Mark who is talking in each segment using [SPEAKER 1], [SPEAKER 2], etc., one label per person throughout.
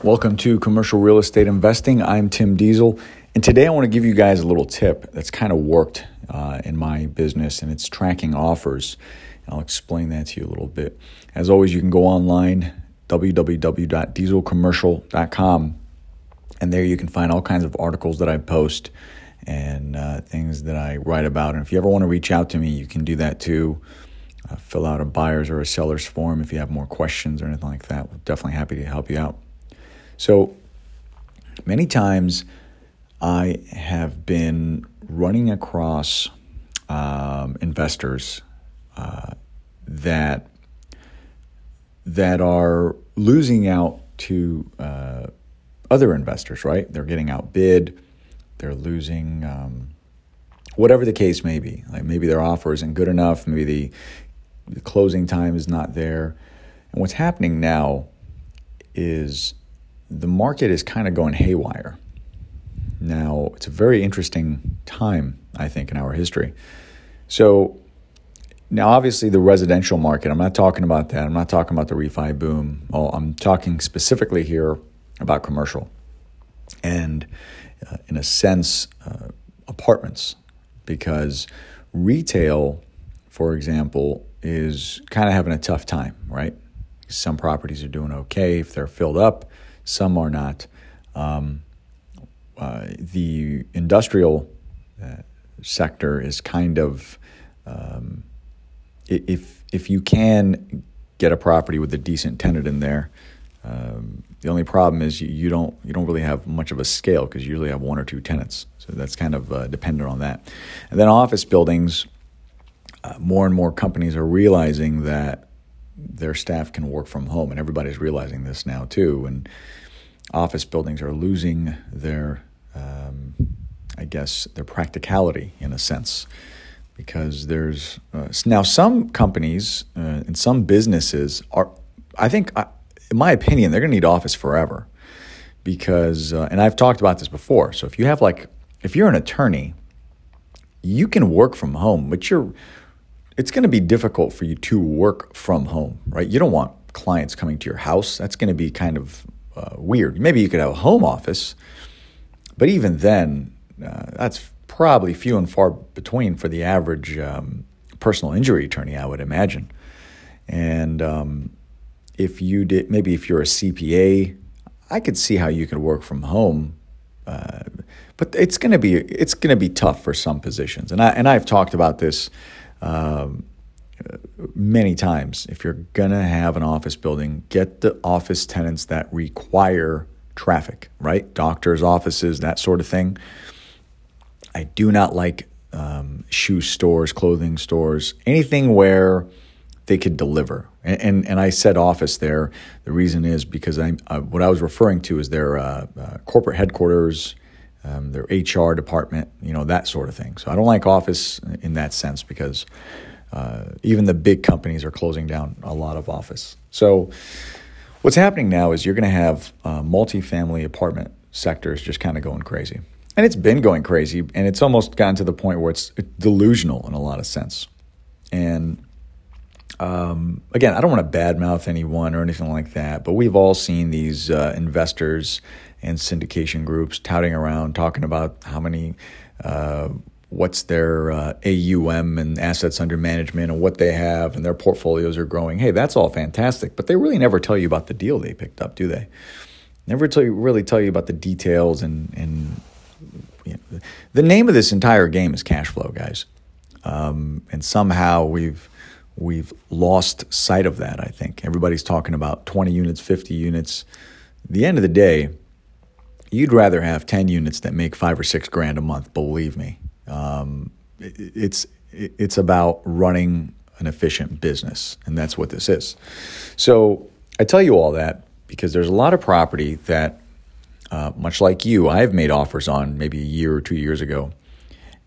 [SPEAKER 1] Welcome to Commercial Real Estate Investing. I'm Tim Diesel, and today I want to give you guys a little tip that's kind of worked uh, in my business, and it's tracking offers. I'll explain that to you a little bit. As always, you can go online, www.dieselcommercial.com, and there you can find all kinds of articles that I post and uh, things that I write about. And if you ever want to reach out to me, you can do that too. Uh, fill out a buyer's or a seller's form if you have more questions or anything like that. We're definitely happy to help you out. So many times I have been running across um, investors uh, that that are losing out to uh, other investors. Right? They're getting outbid. They're losing. Um, whatever the case may be, like maybe their offer isn't good enough, maybe the, the closing time is not there. And what's happening now is the market is kind of going haywire. Now, it's a very interesting time, I think, in our history. So, now obviously, the residential market, I'm not talking about that. I'm not talking about the refi boom. I'm talking specifically here about commercial and, uh, in a sense, uh, apartments, because retail, for example, is kind of having a tough time, right? Some properties are doing okay if they're filled up some are not. Um, uh, the industrial uh, sector is kind of um, if if you can get a property with a decent tenant in there. Um, the only problem is you, you, don't you don't really have much of a scale because you usually have one or two tenants. So that's kind of uh, dependent on that. And then office buildings, uh, more and more companies are realizing that their staff can work from home, and everybody's realizing this now too. And office buildings are losing their, um, I guess, their practicality in a sense, because there's uh, now some companies uh, and some businesses are, I think, in my opinion, they're going to need office forever, because, uh, and I've talked about this before. So if you have like, if you're an attorney, you can work from home, but you're it's going to be difficult for you to work from home, right? You don't want clients coming to your house. That's going to be kind of uh, weird. Maybe you could have a home office, but even then, uh, that's probably few and far between for the average um, personal injury attorney, I would imagine. And um, if you did, maybe if you're a CPA, I could see how you could work from home. Uh, but it's going to be it's going to be tough for some positions, and I and I've talked about this um, many times. If you're going to have an office building, get the office tenants that require traffic, right? Doctors' offices, that sort of thing. I do not like um, shoe stores, clothing stores, anything where they could deliver. And, and, and I said office there. The reason is because I uh, what I was referring to is their uh, uh, corporate headquarters, um, their HR department, you know, that sort of thing. So I don't like office in that sense because uh, even the big companies are closing down a lot of office. So what's happening now is you're going to have uh, multifamily apartment sectors just kind of going crazy. And it's been going crazy, and it's almost gotten to the point where it's delusional in a lot of sense. And um, again, I don't want to badmouth anyone or anything like that, but we've all seen these uh, investors and syndication groups touting around, talking about how many, uh, what's their uh, AUM and assets under management and what they have and their portfolios are growing. Hey, that's all fantastic, but they really never tell you about the deal they picked up, do they? Never tell you, really tell you about the details and and you know, the name of this entire game is cash flow, guys. Um, and somehow we've we've lost sight of that. I think everybody's talking about 20 units, 50 units. At the end of the day, you'd rather have 10 units that make five or six grand a month, believe me. Um, it, it's, it, it's about running an efficient business, and that's what this is. So I tell you all that because there's a lot of property that, uh, much like you, I've made offers on maybe a year or two years ago,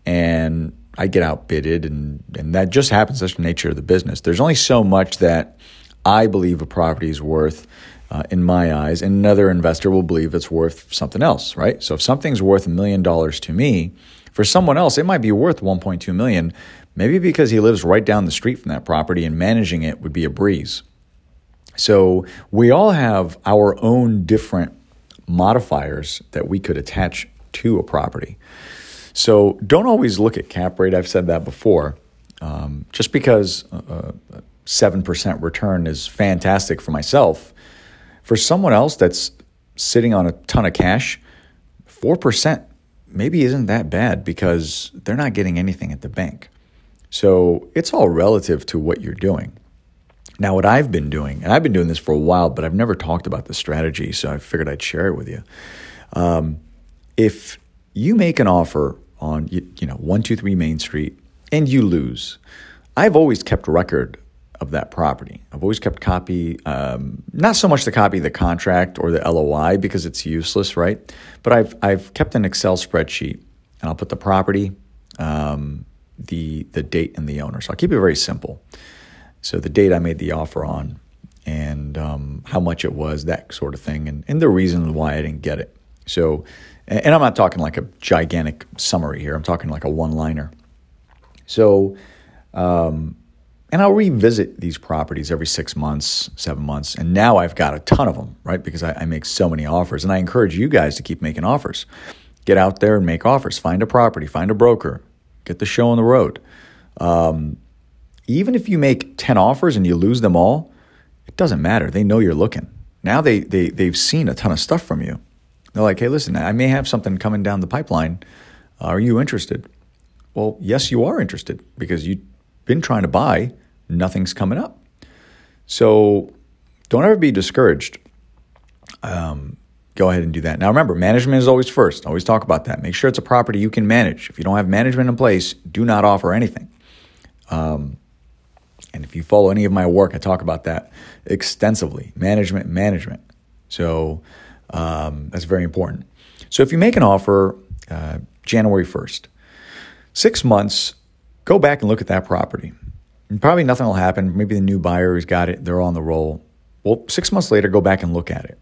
[SPEAKER 1] and I get outbidded, and, and that just happens. That's the nature of the business. There's only so much that I believe a property is worth uh, in my eyes, and another investor will believe it's worth something else, right? So if something's worth a million dollars to me, for someone else, it might be worth 1.2 million, maybe because he lives right down the street from that property and managing it would be a breeze. So we all have our own different modifiers that we could attach to a property. So don't always look at cap rate. I've said that before. Um, just because a, a 7% return is fantastic for myself, for someone else that's sitting on a ton of cash, 4% maybe isn't that bad because they're not getting anything at the bank. So it's all relative to what you're doing. Now, what I've been doing, and I've been doing this for a while, but I've never talked about the strategy, so I figured I'd share it with you. Um, if you make an offer on you, you know 123 Main Street and you lose, I've always kept record of that property. I've always kept copy, um, not so much the copy of the contract or the LOI because it's useless, right? But I've I've kept an Excel spreadsheet, and I'll put the property, um, the the date, and the owner. So I'll keep it very simple. So the date I made the offer on, and um, how much it was, that sort of thing, and, and the reason why I didn't get it. So, and I'm not talking like a gigantic summary here. I'm talking like a one liner. So, um, and I'll revisit these properties every six months, seven months. And now I've got a ton of them, right? Because I, I, make so many offers. And I encourage you guys to keep making offers. Get out there and make offers. Find a property, find a broker, get the show on the road. Um, even if you make 10 offers and you lose them all, it doesn't matter. They know you're looking. Now they, they, they've seen a ton of stuff from you. They're like, hey, listen, I may have something coming down the pipeline. Are you interested? Well, yes, you are interested because you've been trying to buy, nothing's coming up. So don't ever be discouraged. Um, go ahead and do that. Now, remember, management is always first. Always talk about that. Make sure it's a property you can manage. If you don't have management in place, do not offer anything. Um, and if you follow any of my work, I talk about that extensively management, management. So um, that's very important. So if you make an offer uh, January 1st, six months, go back and look at that property. And probably nothing will happen. Maybe the new buyer has got it, they're on the roll. Well, six months later, go back and look at it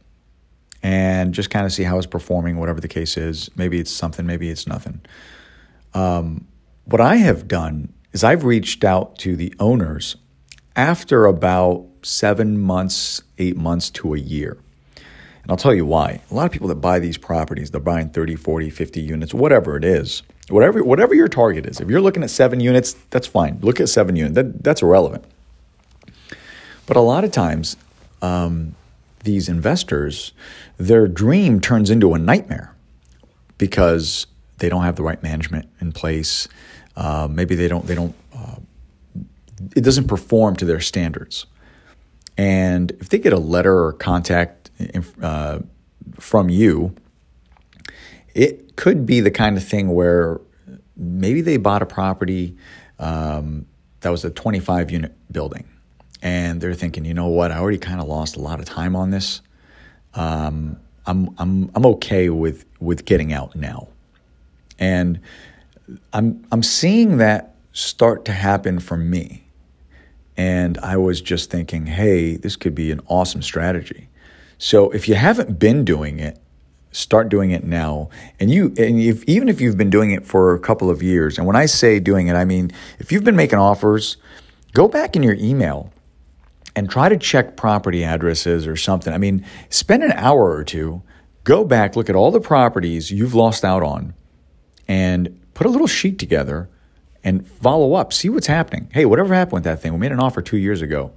[SPEAKER 1] and just kind of see how it's performing, whatever the case is. Maybe it's something, maybe it's nothing. Um, what I have done is I've reached out to the owners after about seven months, eight months to a year. And I'll tell you why. A lot of people that buy these properties, they're buying 30, 40, 50 units, whatever it is. Whatever, whatever your target is. If you're looking at seven units, that's fine. Look at seven units. That, that's irrelevant. But a lot of times, um, these investors, their dream turns into a nightmare because they don't have the right management in place. Uh, maybe they don't they don't uh, it doesn't perform to their standards. And if they get a letter or contact uh, from you, it could be the kind of thing where maybe they bought a property um, that was a 25 unit building. And they're thinking, you know what, I already kind of lost a lot of time on this. Um, I'm, I'm, I'm okay with, with getting out now. And I'm, I'm seeing that start to happen for me. And I was just thinking, hey, this could be an awesome strategy. So if you haven't been doing it, start doing it now. And you, and if, even if you've been doing it for a couple of years, and when I say doing it, I mean if you've been making offers, go back in your email and try to check property addresses or something. I mean, spend an hour or two, go back, look at all the properties you've lost out on, and put a little sheet together and follow up, see what's happening. Hey, whatever happened with that thing? We made an offer two years ago.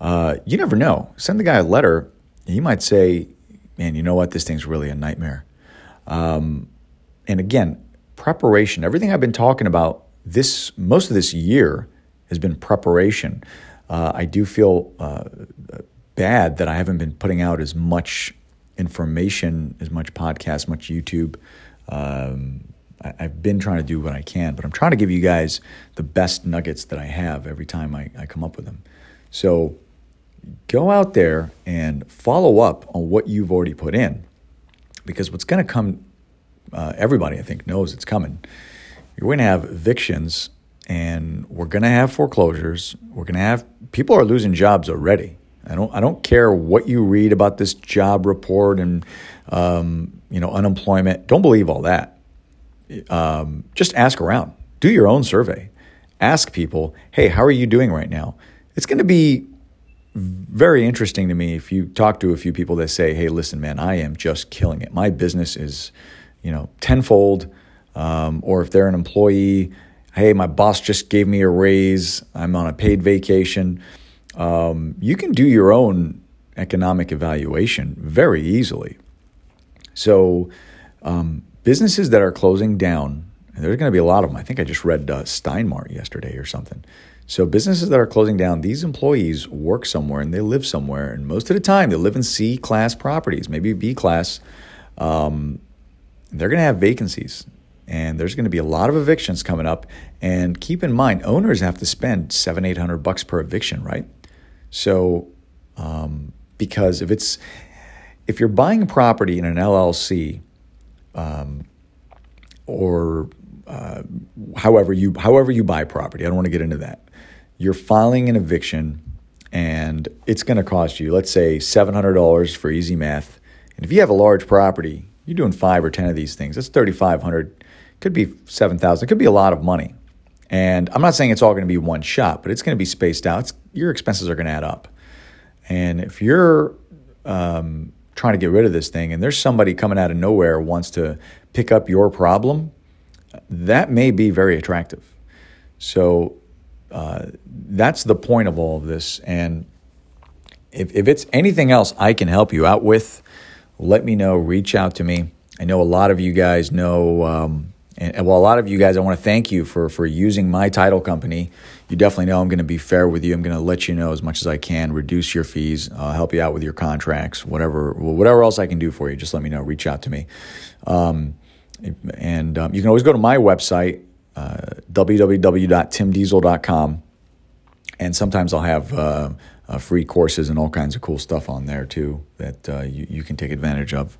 [SPEAKER 1] Uh, you never know. Send the guy a letter. He might say, man, you know what? This thing's really a nightmare. Um, and again, preparation. Everything I've been talking about this most of this year has been preparation. Uh, I do feel uh, bad that I haven't been putting out as much information, as much podcast, much YouTube. Um, I, have been trying to do what I can, but I'm trying to give you guys the best nuggets that I have every time I, I come up with them. So go out there and follow up on what you've already put in because what's going to come, uh, everybody I think knows it's coming. You're going to have evictions and we're going to have foreclosures. We're going to have people are losing jobs already. I don't I don't care what you read about this job report and um, you know unemployment. Don't believe all that um, just ask around. Do your own survey. Ask people, hey, how are you doing right now? It's going to be very interesting to me if you talk to a few people that say, "Hey, listen, man, I am just killing it. My business is, you know, tenfold." Um, or if they're an employee, hey, my boss just gave me a raise. I'm on a paid vacation. Um, you can do your own economic evaluation very easily. So, um, businesses that are closing down, and there's going to be a lot of them. I think I just read uh, Steinmart yesterday or something. So businesses that are closing down, these employees work somewhere and they live somewhere, and most of the time they live in C class properties, maybe B class. Um, they're going to have vacancies, and there's going to be a lot of evictions coming up. And keep in mind, owners have to spend seven, eight hundred bucks per eviction, right? So, um, because if it's if you're buying property in an LLC, um, or uh, however you however you buy property, I don't want to get into that you're filing an eviction and it's going to cost you, let's say, $700 for easy math. And if you have a large property, you're doing five or 10 of these things. That's 3,500. Could be 7,000. It could be a lot of money. And I'm not saying it's all going to be one shot, but it's going to be spaced out. It's, your expenses are going to add up. And if you're um, trying to get rid of this thing and there's somebody coming out of nowhere wants to pick up your problem, that may be very attractive. So that's the point of all of this. And if, if it's anything else I can help you out with, let me know. Reach out to me. I know a lot of you guys know, um, and, and, well, a lot of you guys, I want to thank you for for using my title company. You definitely know I'm going to be fair with you. I'm going to let you know as much as I can, reduce your fees, uh, help you out with your contracts, whatever whatever else I can do for you. Just let me know. Reach out to me. Um, and um, you can always go to my website, uh, www.timdiesel.com. And sometimes I'll have uh, uh, free courses and all kinds of cool stuff on there too that uh, you, you can take advantage of.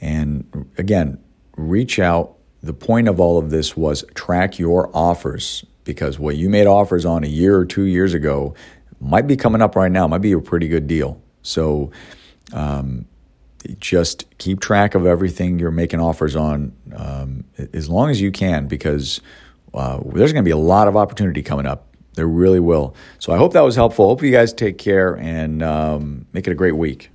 [SPEAKER 1] And again, reach out. The point of all of this was track your offers because what you made offers on a year or two years ago might be coming up right now, might be a pretty good deal. So, um, just keep track of everything you're making offers on um, as long as you can because uh, there's going to be a lot of opportunity coming up. There really will. So I hope that was helpful. Hope you guys take care and um, make it a great week.